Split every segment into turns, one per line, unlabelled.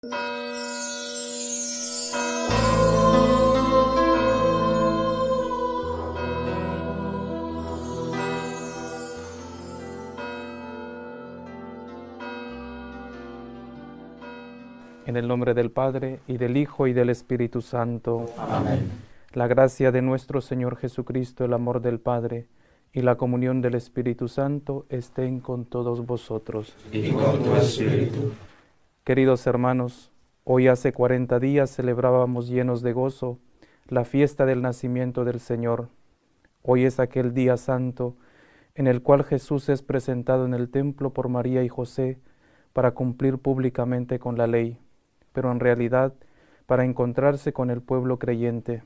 En el nombre del Padre, y del Hijo, y del Espíritu Santo.
Amén.
La gracia de nuestro Señor Jesucristo, el amor del Padre, y la comunión del Espíritu Santo estén con todos vosotros.
Y con tu espíritu.
Queridos hermanos, hoy hace cuarenta días celebrábamos llenos de gozo la fiesta del nacimiento del Señor. Hoy es aquel día santo en el cual Jesús es presentado en el templo por María y José para cumplir públicamente con la ley, pero en realidad para encontrarse con el pueblo creyente.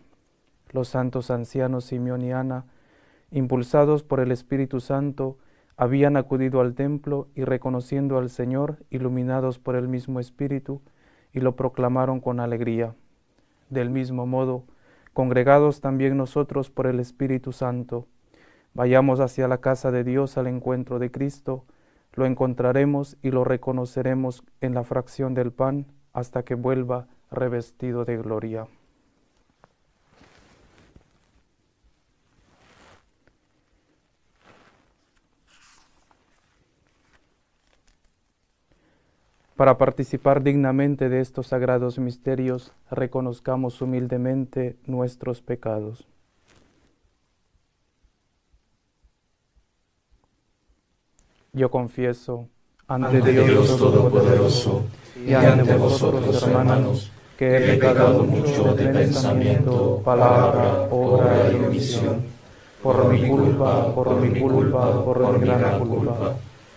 Los santos ancianos Simeón y Ana, impulsados por el Espíritu Santo, habían acudido al templo y reconociendo al Señor, iluminados por el mismo Espíritu, y lo proclamaron con alegría. Del mismo modo, congregados también nosotros por el Espíritu Santo, vayamos hacia la casa de Dios al encuentro de Cristo, lo encontraremos y lo reconoceremos en la fracción del pan hasta que vuelva revestido de gloria. Para participar dignamente de estos sagrados misterios, reconozcamos humildemente nuestros pecados. Yo confieso ante,
Ante Dios Todopoderoso y ante vosotros, hermanos, que he pecado mucho de pensamiento, palabra, obra y omisión, por mi culpa, por mi culpa, por mi gran culpa.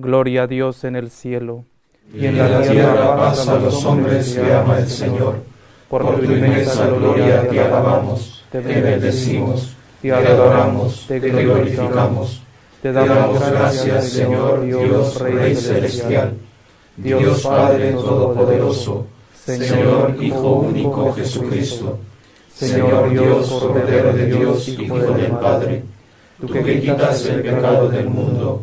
Gloria a Dios en el cielo.
Y en la tierra paz a los hombres que ama el Señor. Por tu inmensa gloria te alabamos, te bendecimos, te adoramos, te glorificamos.
Te
damos gracias, Señor Dios Rey celestial, Dios Padre Todopoderoso, Señor Hijo único Jesucristo, Señor Dios Cordero de Dios, Hijo del Padre, tú que quitas el pecado del mundo,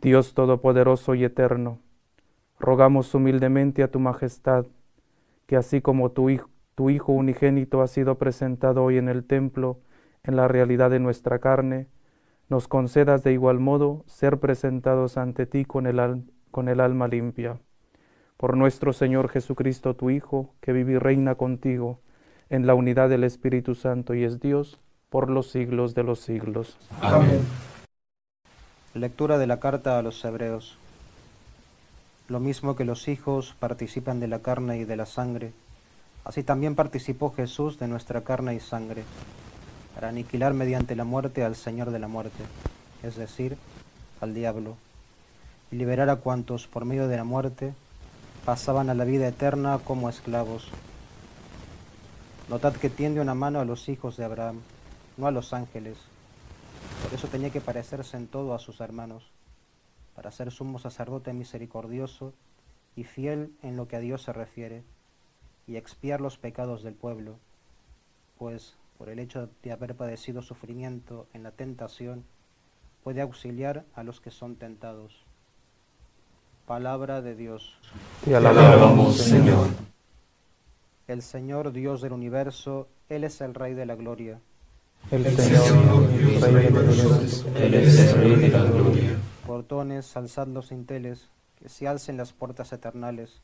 Dios Todopoderoso y Eterno, rogamos humildemente a tu majestad, que así como tu tu Hijo unigénito ha sido presentado hoy en el templo, en la realidad de nuestra carne, nos concedas de igual modo ser presentados ante ti con el, con el alma limpia. Por nuestro Señor Jesucristo, tu Hijo, que vive y reina contigo en la unidad del Espíritu Santo y es Dios por los siglos de los siglos.
Amén.
Lectura de la carta a los hebreos. Lo mismo que los hijos participan de la carne y de la sangre, así también participó Jesús de nuestra carne y sangre, para aniquilar mediante la muerte al Señor de la muerte, es decir, al diablo, y liberar a cuantos por medio de la muerte pasaban a la vida eterna como esclavos. Notad que tiende una mano a los hijos de Abraham, no a los ángeles. Por eso tenía que parecerse en todo a sus hermanos, para ser sumo sacerdote misericordioso y fiel en lo que a Dios se refiere, y expiar los pecados del pueblo, pues por el hecho de haber padecido sufrimiento en la tentación, puede auxiliar a los que son tentados. Palabra de Dios.
Te
Te alabamos, Señor.
El Señor Dios del universo, Él es el Rey de la gloria.
El
El
Señor,
Señor
Rey
Dios
del
del
universo,
universo, Él es el Rey de la gloria.
Portones, alzad los dinteles, que se alcen las puertas eternales,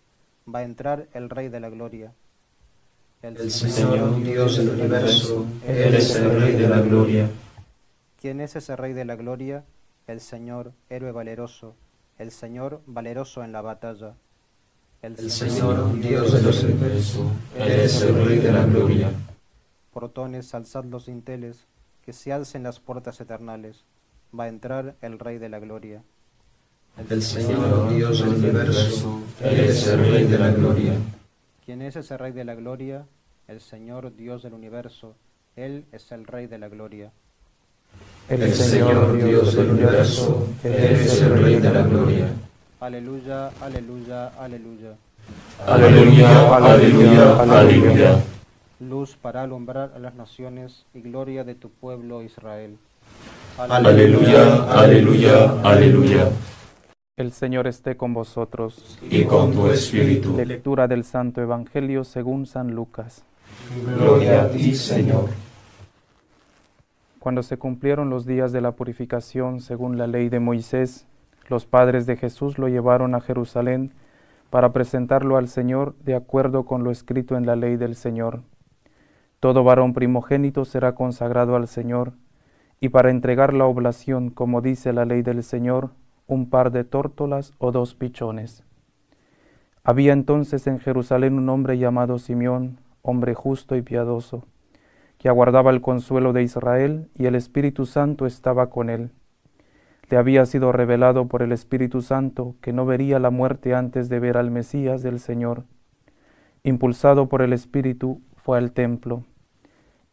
va a entrar el Rey de la Gloria.
El, Señor, Dios del universo, Él es el Rey de la Gloria.
¿Quién es ese Rey de la Gloria? El Señor, héroe valeroso, el Señor valeroso en la batalla.
El, Señor, Dios del universo, Él es el Rey de la Gloria.
Portones, alzad los dinteles, que se alcen las puertas eternales. Va a entrar el Rey de la Gloria.
El Señor, Dios del universo, Él es el Rey de la Gloria.
¿Quién es ese Rey de la Gloria? El Señor, Dios del universo. Él es el Rey de la Gloria.
El Señor, Dios del universo, Él es el Rey de la Gloria.
Aleluya, aleluya, aleluya.
Aleluya, aleluya, aleluya.
Luz para alumbrar a las naciones y gloria de tu pueblo Israel.
Aleluya, aleluya, aleluya.
El Señor esté con vosotros.
Y con tu espíritu.
Lectura del Santo Evangelio según San Lucas.
Gloria a ti, Señor.
Cuando se cumplieron los días de la purificación según la ley de Moisés, los padres de Jesús lo llevaron a Jerusalén para presentarlo al Señor de acuerdo con lo escrito en la ley del Señor. Todo varón primogénito será consagrado al Señor, y para entregar la oblación, como dice la ley del Señor, un par de tórtolas o dos pichones. Había entonces en Jerusalén un hombre llamado Simeón, hombre justo y piadoso, que aguardaba el consuelo de Israel, y el Espíritu Santo estaba con él. Le había sido revelado por el Espíritu Santo que no vería la muerte antes de ver al Mesías del Señor. Impulsado por el Espíritu, fue al templo.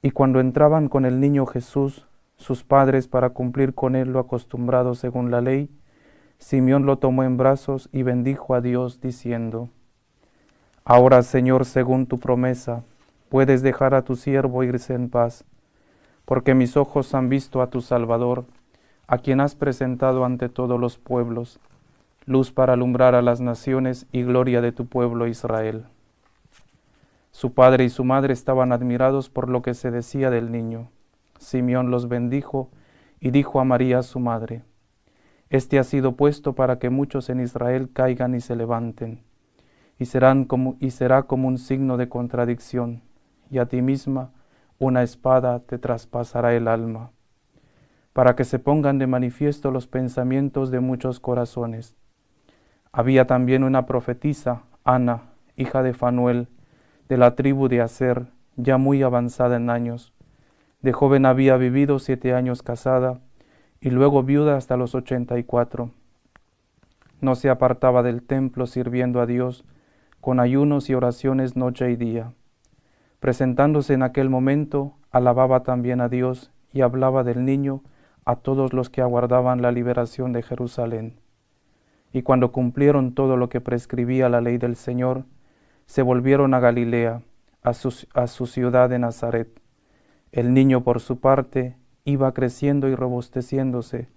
Y cuando entraban con el niño Jesús, sus padres, para cumplir con él lo acostumbrado según la ley, Simeón lo tomó en brazos y bendijo a Dios, diciendo, Ahora, Señor, según tu promesa, puedes dejar a tu siervo irse en paz, porque mis ojos han visto a tu Salvador, a quien has presentado ante todos los pueblos, luz para alumbrar a las naciones y gloria de tu pueblo Israel. Su padre y su madre estaban admirados por lo que se decía del niño. Simeón los bendijo y dijo a María su madre, este ha sido puesto para que muchos en Israel caigan y se levanten, y, serán como, y será como un signo de contradicción, y a ti misma una espada te traspasará el alma, para que se pongan de manifiesto los pensamientos de muchos corazones. Había también una profetisa, Ana, hija de Fanuel, de la tribu de Aser, ya muy avanzada en años. De joven había vivido siete años casada, y luego viuda hasta los ochenta y cuatro. No se apartaba del templo sirviendo a Dios con ayunos y oraciones noche y día. Presentándose en aquel momento, alababa también a Dios y hablaba del niño a todos los que aguardaban la liberación de Jerusalén. Y cuando cumplieron todo lo que prescribía la ley del Señor, se volvieron a Galilea, a su, a su ciudad de Nazaret. El niño, por su parte, iba creciendo y robusteciéndose,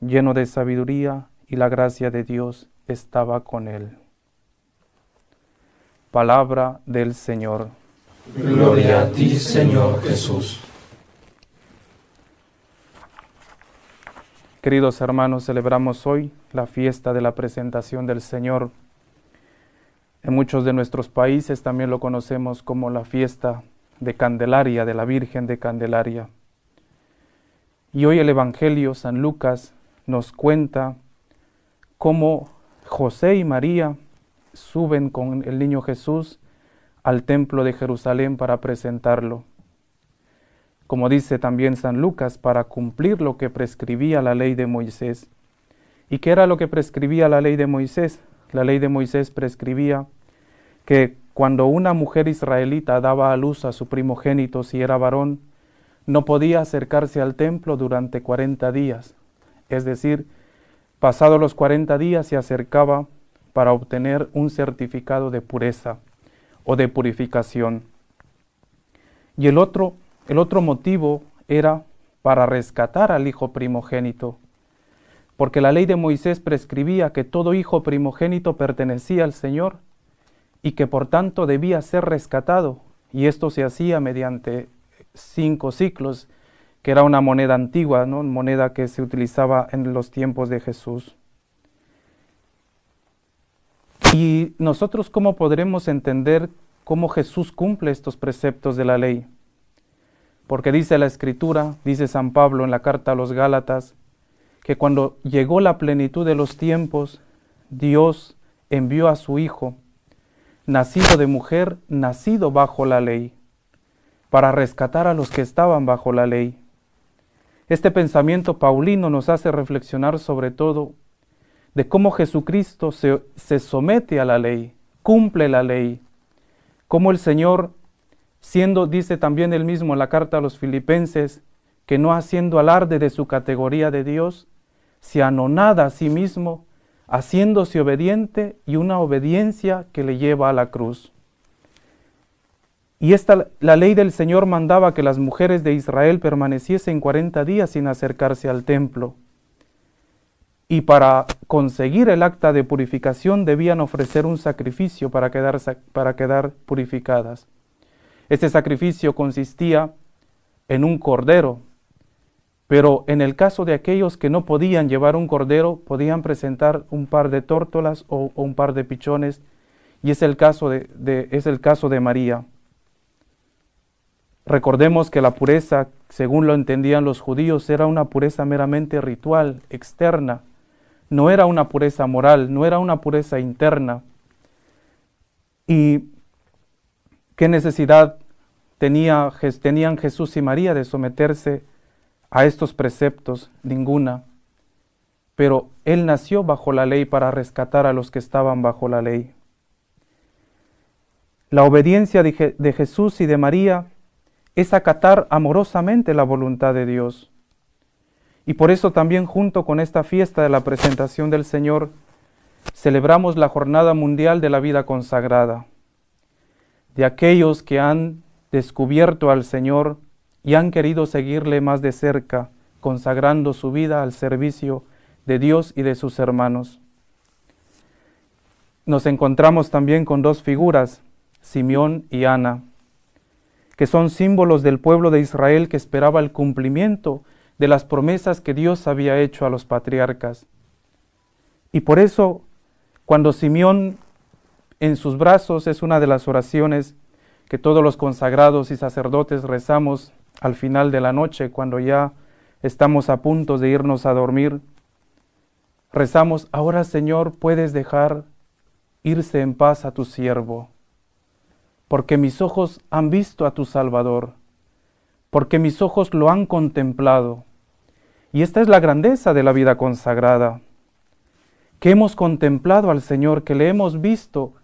lleno de sabiduría, y la gracia de Dios estaba con él. Palabra del Señor.
Gloria a ti, Señor Jesús.
Queridos hermanos, celebramos hoy la fiesta de la presentación del Señor. En muchos de nuestros países también lo conocemos como la fiesta de Candelaria, de la Virgen de Candelaria. Y hoy el Evangelio, San Lucas, nos cuenta cómo José y María suben con el niño Jesús al templo de Jerusalén para presentarlo. Como dice también San Lucas, para cumplir lo que prescribía la ley de Moisés. ¿Y qué era lo que prescribía la ley de Moisés? La ley de Moisés prescribía que cuando una mujer israelita daba a luz a su primogénito si era varón, no podía acercarse al templo durante 40 días, es decir, pasados los 40 días se acercaba para obtener un certificado de pureza o de purificación. Y el otro, el otro motivo era para rescatar al hijo primogénito, porque la ley de Moisés prescribía que todo hijo primogénito pertenecía al Señor y que por tanto debía ser rescatado, y esto se hacía mediante cinco ciclos, que era una moneda antigua, ¿no? moneda que se utilizaba en los tiempos de Jesús. ¿Y nosotros cómo podremos entender cómo Jesús cumple estos preceptos de la ley? Porque dice la Escritura, dice San Pablo en la carta a los Gálatas, que cuando llegó la plenitud de los tiempos, Dios envió a su Hijo, nacido de mujer, nacido bajo la ley, para rescatar a los que estaban bajo la ley. Este pensamiento paulino nos hace reflexionar sobre todo de cómo Jesucristo se, se, somete a la ley, cumple la ley, cómo el Señor, siendo, dice también él mismo en la carta a los filipenses, que no haciendo alarde de su categoría de Dios, se anonada a sí mismo, haciéndose obediente y una obediencia que le lleva a la cruz. Y esta, la ley del Señor mandaba que las mujeres de Israel permaneciesen 40 días sin acercarse al templo. Y para conseguir el acta de purificación debían ofrecer un sacrificio para quedar, para quedar purificadas. Este sacrificio consistía en un cordero, pero en el caso de aquellos que no podían llevar un cordero, podían presentar un par de tórtolas o, un par de pichones, y es el caso de, es el caso de María. Recordemos que la pureza, según lo entendían los judíos, era una pureza meramente ritual, externa, no era una pureza moral, no era una pureza interna. ¿Y qué necesidad tenía, tenían Jesús y María de someterse a estos preceptos ninguna, pero Él nació bajo la ley para rescatar a los que estaban bajo la ley. La obediencia de, Jesús y de María es acatar amorosamente la voluntad de Dios. Y por eso también junto con esta fiesta de la presentación del Señor, celebramos la Jornada Mundial de la Vida Consagrada, de aquellos que han descubierto al Señor y han querido seguirle más de cerca, consagrando su vida al servicio de Dios y de sus hermanos. Nos encontramos también con dos figuras, Simeón y Ana, que son símbolos del pueblo de Israel que esperaba el cumplimiento de las promesas que Dios había hecho a los patriarcas. Y por eso, cuando Simeón en sus brazos es una de las oraciones que todos los consagrados y sacerdotes rezamos al final de la noche, cuando ya estamos a punto de irnos a dormir, rezamos, ahora Señor, puedes dejar irse en paz a tu siervo, porque mis ojos han visto a tu Salvador, porque mis ojos lo han contemplado. Y esta es la grandeza de la vida consagrada, que hemos contemplado al Señor, que le hemos visto,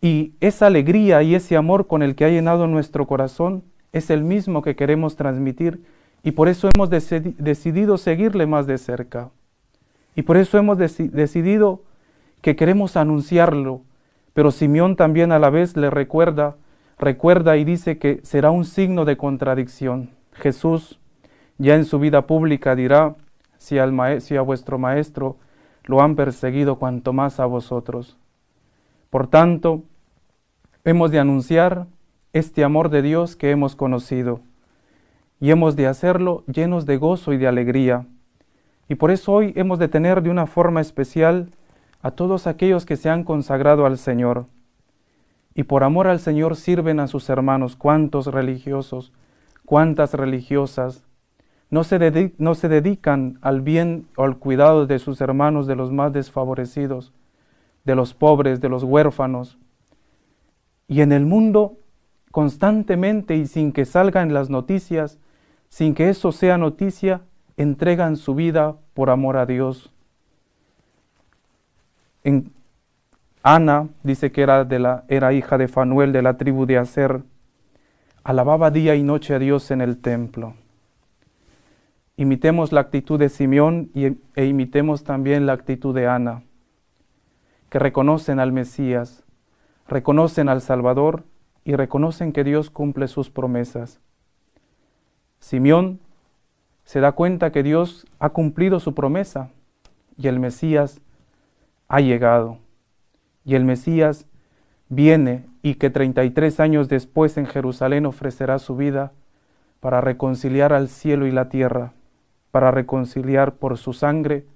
y esa alegría y ese amor con el que ha llenado nuestro corazón, es el mismo que queremos transmitir y por eso hemos decidido seguirle más de cerca. Y por eso hemos decidido que queremos anunciarlo, pero Simeón también a la vez le recuerda, recuerda y dice que será un signo de contradicción. Jesús ya en su vida pública dirá, si, al si a vuestro maestro lo han perseguido, cuanto más a vosotros. Por tanto, hemos de anunciar este amor de Dios que hemos conocido, y hemos de hacerlo llenos de gozo y de alegría. Y por eso hoy hemos de tener de una forma especial a todos aquellos que se han consagrado al Señor, y por amor al Señor sirven a sus hermanos, cuántos religiosos, cuántas religiosas, no se, no se dedican al bien o al cuidado de sus hermanos, de los más desfavorecidos, de los pobres, de los huérfanos. Y en el mundo constantemente y sin que salga en las noticias, sin que eso sea noticia, entregan su vida por amor a Dios. Ana dice que era, de la, era hija de Fanuel de la tribu de Aser. Alababa día y noche a Dios en el templo. Imitemos la actitud de Simeón e imitemos también la actitud de Ana, que reconocen al Mesías, reconocen al Salvador y reconocen que Dios cumple sus promesas. Simeón se da cuenta que Dios ha cumplido su promesa y el Mesías ha llegado. Y el Mesías viene y que 33 años después en Jerusalén ofrecerá su vida para reconciliar al cielo y la tierra, para reconciliar por su sangre,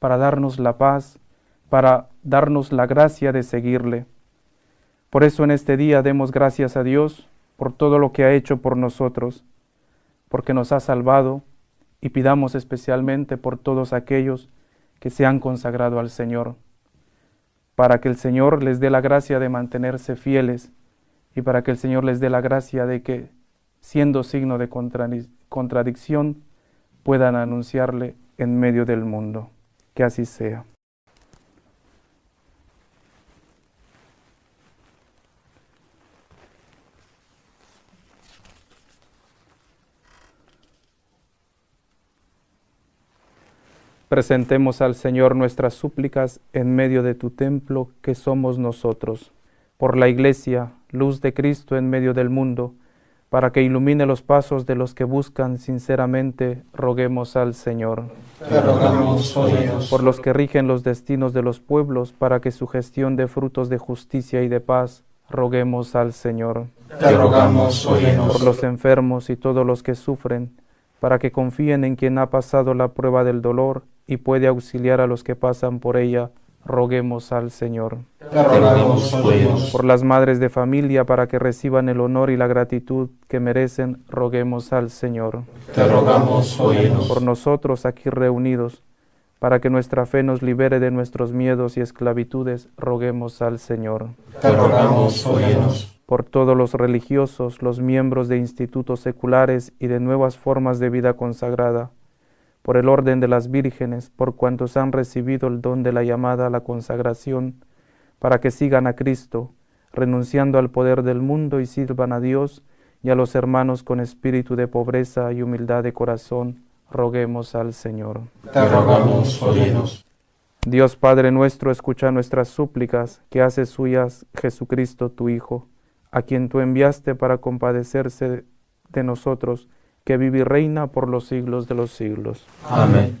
para darnos la paz, para darnos la gracia de seguirle. Por eso en este día demos gracias a Dios por todo lo que ha hecho por nosotros, porque nos ha salvado y pidamos especialmente por todos aquellos que se han consagrado al Señor, para que el Señor les dé la gracia de mantenerse fieles y para que el Señor les dé la gracia de que, siendo signo de contradicción, puedan anunciarle en medio del mundo. Que así sea. Presentemos al Señor nuestras súplicas en medio de tu templo que somos nosotros, por la Iglesia, luz de Cristo en medio del mundo, para que ilumine los pasos de los que buscan sinceramente, roguemos al Señor.
Te rogamos,
Por los que rigen los destinos de los pueblos, para que su gestión dé frutos de justicia y de paz, roguemos al Señor.
Te rogamos,
Por los enfermos y todos los que sufren, para que confíen en quien ha pasado la prueba del dolor y puede auxiliar a los que pasan por ella, roguemos al Señor.
Te rogamos,
Por las madres de familia, para que reciban el honor y la gratitud que merecen, roguemos al Señor.
Te rogamos,
Por nosotros aquí reunidos, para que nuestra fe nos libere de nuestros miedos y esclavitudes, roguemos al Señor.
Te rogamos,
Por todos los religiosos, los miembros de institutos seculares y de nuevas formas de vida consagrada, por el orden de las vírgenes, por cuantos han recibido el don de la llamada a la consagración, para que sigan a Cristo, renunciando al poder del mundo y sirvan a Dios y a los hermanos con espíritu de pobreza y humildad de corazón, roguemos al Señor.
Te rogamos,
Dios Padre nuestro, escucha nuestras súplicas, que hace suyas Jesucristo tu Hijo, a quien tú enviaste para compadecerse de nosotros, que vive y reina por los siglos de los siglos.
Amén.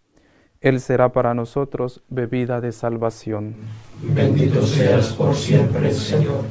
Él será para nosotros bebida de salvación.
Bendito seas por siempre, Señor.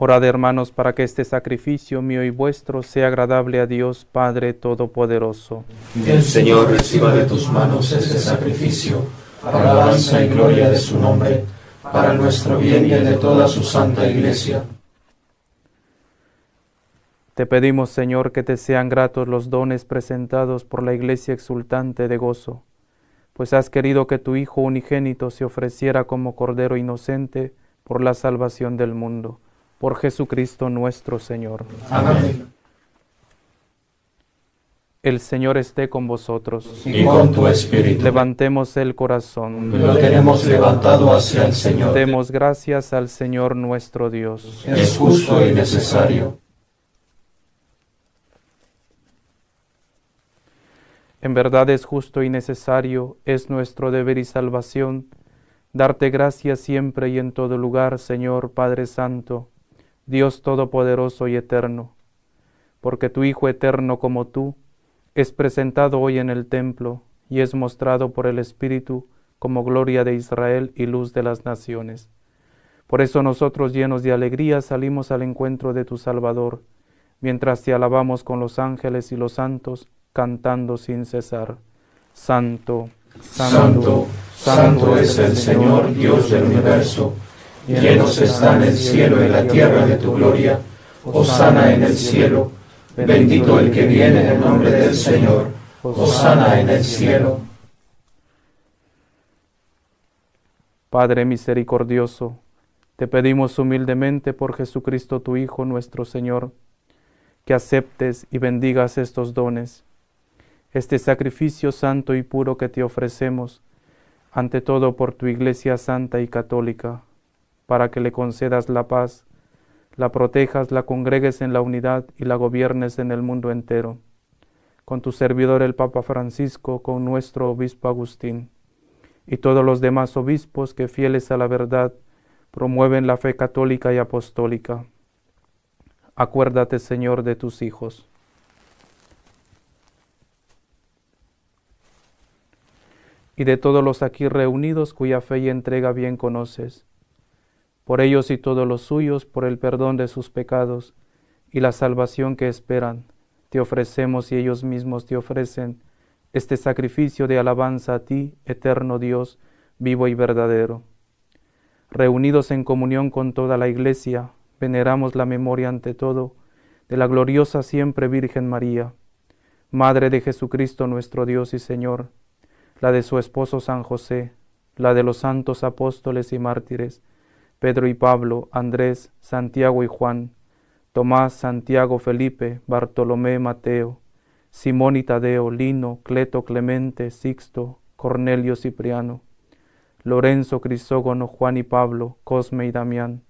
Orad hermanos para que este sacrificio mío y vuestro sea agradable a Dios Padre Todopoderoso.
Que el Señor reciba de tus manos este sacrificio, para alabanza y gloria de su nombre, para nuestro bien y el de toda su santa iglesia.
Te pedimos, Señor, que te sean gratos los dones presentados por la iglesia exultante de gozo, pues has querido que tu Hijo unigénito se ofreciera como Cordero inocente por la salvación del mundo por Jesucristo nuestro Señor.
Amén.
El Señor esté con vosotros.
Y con tu espíritu.
Levantemos el corazón.
Lo tenemos levantado hacia el Señor.
Demos gracias al Señor nuestro Dios.
Es justo y necesario.
En verdad es justo y necesario, es nuestro deber y salvación, darte gracias siempre y en todo lugar, Señor Padre Santo Dios Todopoderoso y Eterno, porque tu Hijo eterno como tú es presentado hoy en el templo y es mostrado por el Espíritu como gloria de Israel y luz de las naciones. Por eso nosotros llenos de alegría salimos al encuentro de tu Salvador, mientras te alabamos con los ángeles y los santos, cantando sin cesar. Santo,
Santo, santo es el Señor Dios del universo. Llenos están el cielo y la tierra de tu gloria. Osana en el cielo. Bendito el que viene en el nombre del Señor. Osana en el cielo.
Padre misericordioso, te pedimos humildemente por Jesucristo tu Hijo nuestro Señor, que aceptes y bendigas estos dones, este sacrificio santo y puro que te ofrecemos, ante todo por tu Iglesia santa y católica, para que le concedas la paz, la protejas, la congregues en la unidad y la gobiernes en el mundo entero, con tu servidor el Papa Francisco, con nuestro obispo Agustín y todos los demás obispos que fieles a la verdad promueven la fe católica y apostólica. Acuérdate, Señor, de tus hijos. y de todos los aquí reunidos cuya fe y entrega bien conoces. Por ellos y todos los suyos, por el perdón de sus pecados y la salvación que esperan, te ofrecemos y ellos mismos te ofrecen este sacrificio de alabanza a ti, eterno Dios, vivo y verdadero. Reunidos en comunión con toda la Iglesia, veneramos la memoria ante todo de la gloriosa siempre Virgen María, Madre de Jesucristo nuestro Dios y Señor, la de su esposo San José, la de los santos apóstoles y mártires, Pedro y Pablo, Andrés, Santiago y Juan, Tomás, Santiago, Felipe, Bartolomé, Mateo, Simón y Tadeo, Lino, Cleto, Clemente, Sixto, Cornelio, Cipriano, Lorenzo, Crisógono, Juan y Pablo, Cosme y Damián,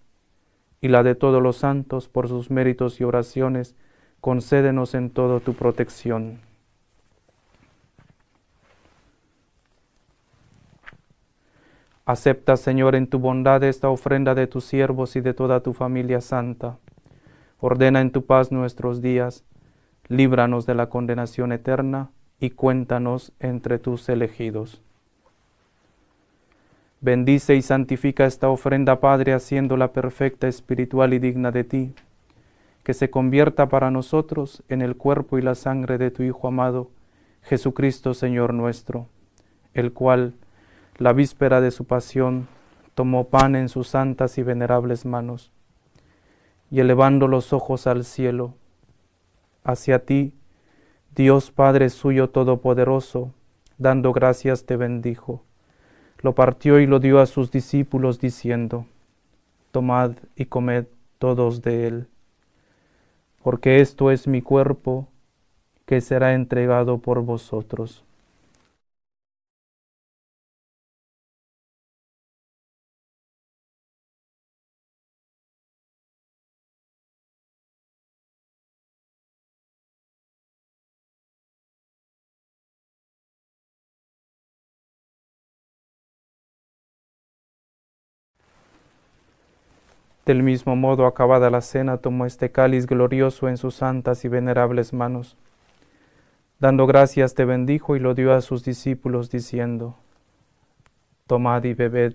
y la de todos los santos por sus méritos y oraciones, concédenos en todo tu protección. Acepta, Señor, en tu bondad esta ofrenda de tus siervos y de toda tu familia santa. Ordena en tu paz nuestros días líbranos de la condenación eterna y cuéntanos entre tus elegidos. Bendice y santifica esta ofrenda, Padre, haciéndola perfecta, espiritual y digna de ti, que se convierta para nosotros en el cuerpo y la sangre de tu Hijo amado, Jesucristo Señor nuestro, el cual, la víspera de su pasión, tomó pan en sus santas y venerables manos, y elevando los ojos al cielo, hacia ti, Dios Padre suyo todopoderoso, dando gracias te bendijo. Lo partió y lo dio a sus discípulos diciendo, Tomad y comed todos de él, porque esto es mi cuerpo que será entregado por vosotros. Del mismo modo, acabada la cena, tomó este cáliz glorioso en sus santas y venerables manos. Dando gracias, te bendijo y lo dio a sus discípulos, diciendo, Tomad y bebed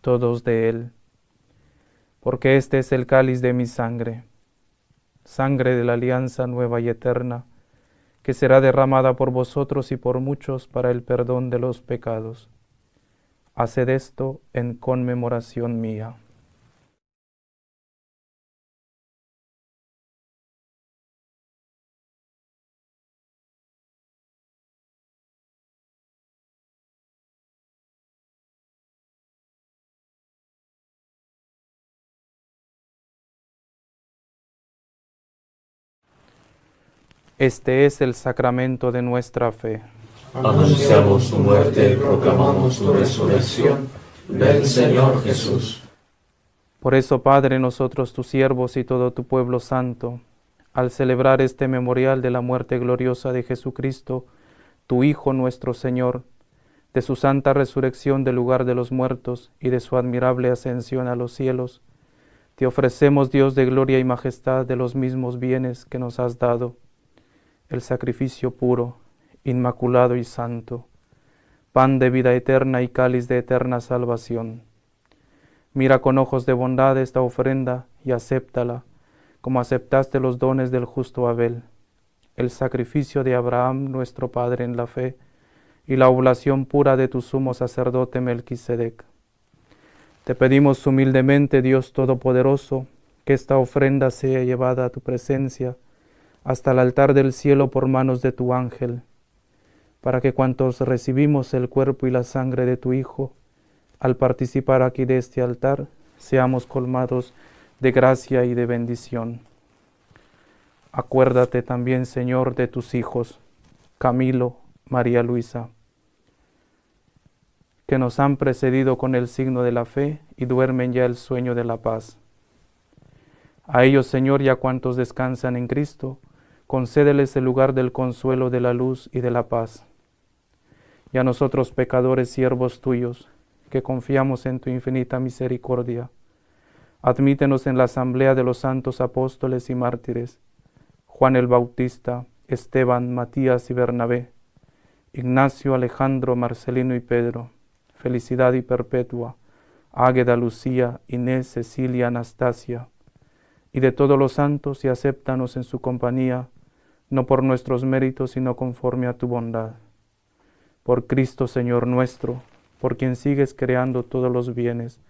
todos de él, porque este es el cáliz de mi sangre, sangre de la alianza nueva y eterna, que será derramada por vosotros y por muchos para el perdón de los pecados. Haced esto en conmemoración mía. Este es el sacramento de nuestra fe.
Anunciamos tu muerte y proclamamos tu resurrección. Ven, Señor Jesús.
Por eso, Padre, nosotros tus siervos y todo tu pueblo santo, al celebrar este memorial de la muerte gloriosa de Jesucristo, tu Hijo nuestro Señor, de su santa resurrección del lugar de los muertos y de su admirable ascensión a los cielos, te ofrecemos, Dios de gloria y majestad, de los mismos bienes que nos has dado el sacrificio puro, inmaculado y santo, pan de vida eterna y cáliz de eterna salvación. Mira con ojos de bondad esta ofrenda y acéptala, como aceptaste los dones del justo Abel, el sacrificio de Abraham nuestro Padre en la fe, y la oblación pura de tu sumo sacerdote Melquisedec. Te pedimos humildemente, Dios Todopoderoso, que esta ofrenda sea llevada a tu presencia hasta el altar del cielo por manos de tu ángel, para que cuantos recibimos el cuerpo y la sangre de tu Hijo, al participar aquí de este altar, seamos colmados de gracia y de bendición. Acuérdate también, Señor, de tus hijos, Camilo, María Luisa, que nos han precedido con el signo de la fe y duermen ya el sueño de la paz. A ellos, Señor, y a cuantos descansan en Cristo, concédeles el lugar del consuelo, de la luz y de la paz. Y a nosotros, pecadores, siervos tuyos, que confiamos en tu infinita misericordia, admítenos en la asamblea de los santos apóstoles y mártires, Juan el Bautista, Esteban, Matías y Bernabé, Ignacio, Alejandro, Marcelino y Pedro, Felicidad y Perpetua, Águeda, Lucía, Inés, Cecilia, Anastasia, y de todos los santos, y acéptanos en su compañía, no por nuestros méritos, sino conforme a tu bondad. Por Cristo, Señor nuestro, por quien sigues creando todos los bienes,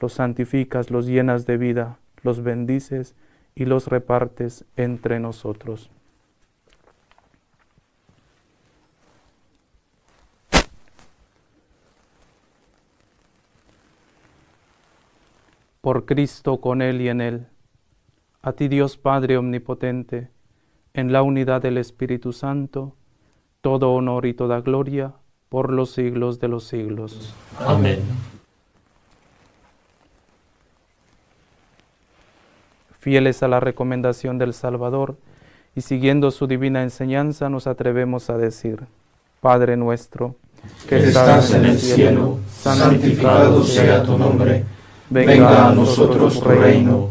los santificas, los llenas de vida, los bendices y los repartes entre nosotros. por Cristo con Él y en Él. A ti Dios Padre Omnipotente, en la unidad del Espíritu Santo, todo honor y toda gloria por los siglos de los siglos.
Amén.
Fieles a la recomendación del Salvador y siguiendo su divina enseñanza, nos atrevemos a decir, Padre nuestro,
que estás en el cielo, santificado sea tu nombre venga a nosotros tu reino,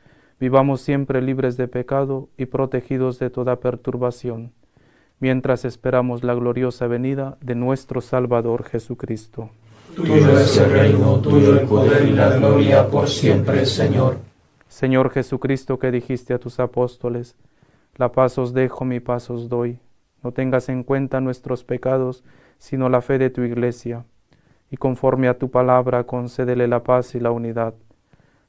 vivamos siempre libres de pecado y protegidos de toda perturbación, mientras esperamos la gloriosa venida de nuestro Salvador Jesucristo.
Tuyo es el reino, tuyo el poder y la gloria por siempre, Señor.
Señor Jesucristo, que dijiste a tus apóstoles, la paz os dejo, mi paz os doy. No tengas en cuenta nuestros pecados, sino la fe de tu iglesia, y conforme a tu palabra concédele la paz y la unidad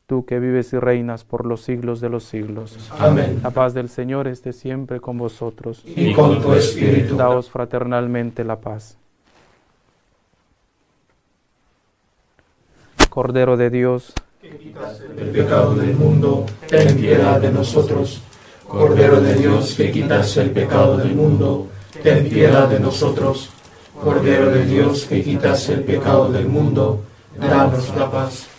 tú que vives y reinas por los siglos de los siglos.
Amén.
La paz del Señor esté siempre con vosotros.
Y con tu espíritu.
Daos fraternalmente la paz. Cordero de Dios,
que quitas el pecado del mundo, ten piedad de nosotros. Cordero de Dios, que quitas el pecado del mundo, ten piedad de nosotros. Cordero de Dios, que quitas el pecado del mundo, danos la paz.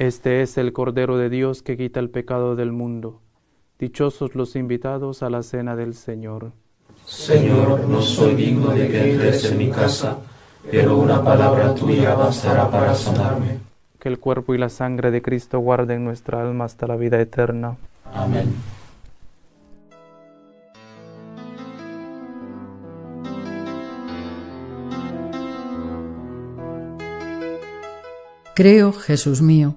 Este es el Cordero de Dios que quita el pecado del mundo. Dichosos los invitados a la cena del Señor.
Señor, no soy digno de que entres en mi casa, pero una palabra tuya bastará para sanarme.
Que el cuerpo y la sangre de Cristo guarden nuestra alma hasta la vida eterna.
Amén.
Creo, Jesús mío,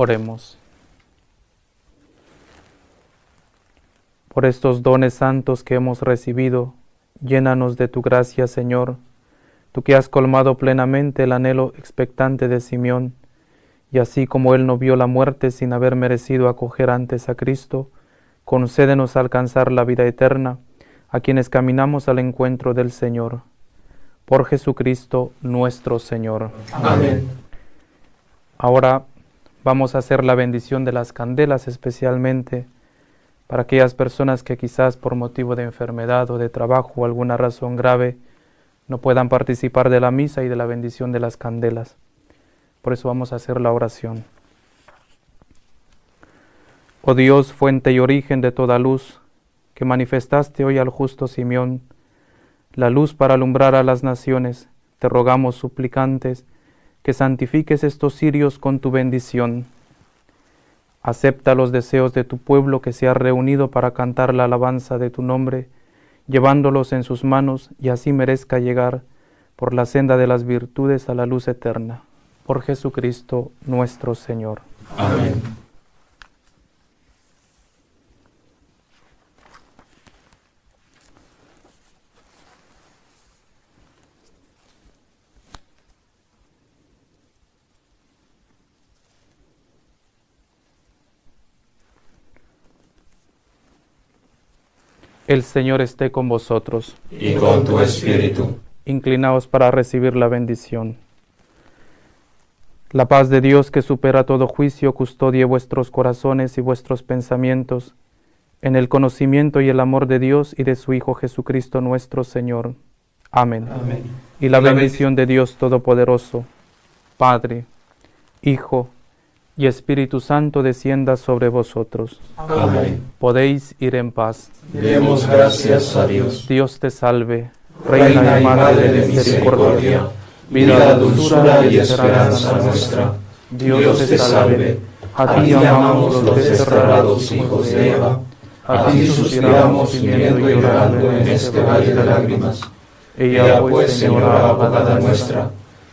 Oremos. Por estos dones santos que hemos recibido, llénanos de tu gracia, Señor, tú que has colmado plenamente el anhelo expectante de Simeón, y así como él no vio la muerte sin haber merecido acoger antes a Cristo, concédenos alcanzar la vida eterna a quienes caminamos al encuentro del Señor. Por Jesucristo nuestro Señor.
Amén.
Ahora vamos a hacer la bendición de las candelas especialmente para aquellas personas que quizás por motivo de enfermedad o de trabajo o alguna razón grave no puedan participar de la misa y de la bendición de las candelas. Por eso vamos a hacer la oración. Oh Dios, fuente y origen de toda luz, que manifestaste hoy al justo Simeón, la luz para alumbrar a las naciones, te rogamos suplicantes, que santifiques estos cirios con tu bendición. Acepta los deseos de tu pueblo que se ha reunido para cantar la alabanza de tu nombre, llevándolos en sus manos y así merezca llegar por la senda de las virtudes a la luz eterna. Por Jesucristo nuestro Señor.
Amén.
El Señor esté con vosotros.
Y con tu espíritu.
Inclinaos para recibir la bendición. La paz de Dios que supera todo juicio custodie vuestros corazones y vuestros pensamientos en el conocimiento y el amor de Dios y de su Hijo Jesucristo nuestro Señor. Amén.
Amén.
Y la bendición de Dios Todopoderoso, Padre, Hijo y Espíritu Santo descienda sobre vosotros.
Amén.
Podéis ir en paz.
Demos gracias a Dios.
Dios te salve,
Reina y Madre de misericordia, vida, dulzura y esperanza nuestra. Dios te salve. A ti amamos los desterrados hijos de Eva. A ti suspiramos gimiendo y llorando en este valle de lágrimas. Ella pues, Señora abogada nuestra,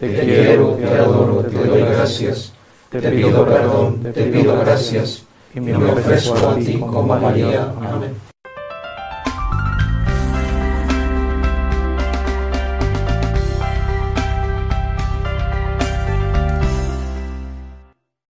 te quiero, te adoro, te doy gracias, te pido perdón, te pido gracias, y me ofrezco a ti como María. Amén.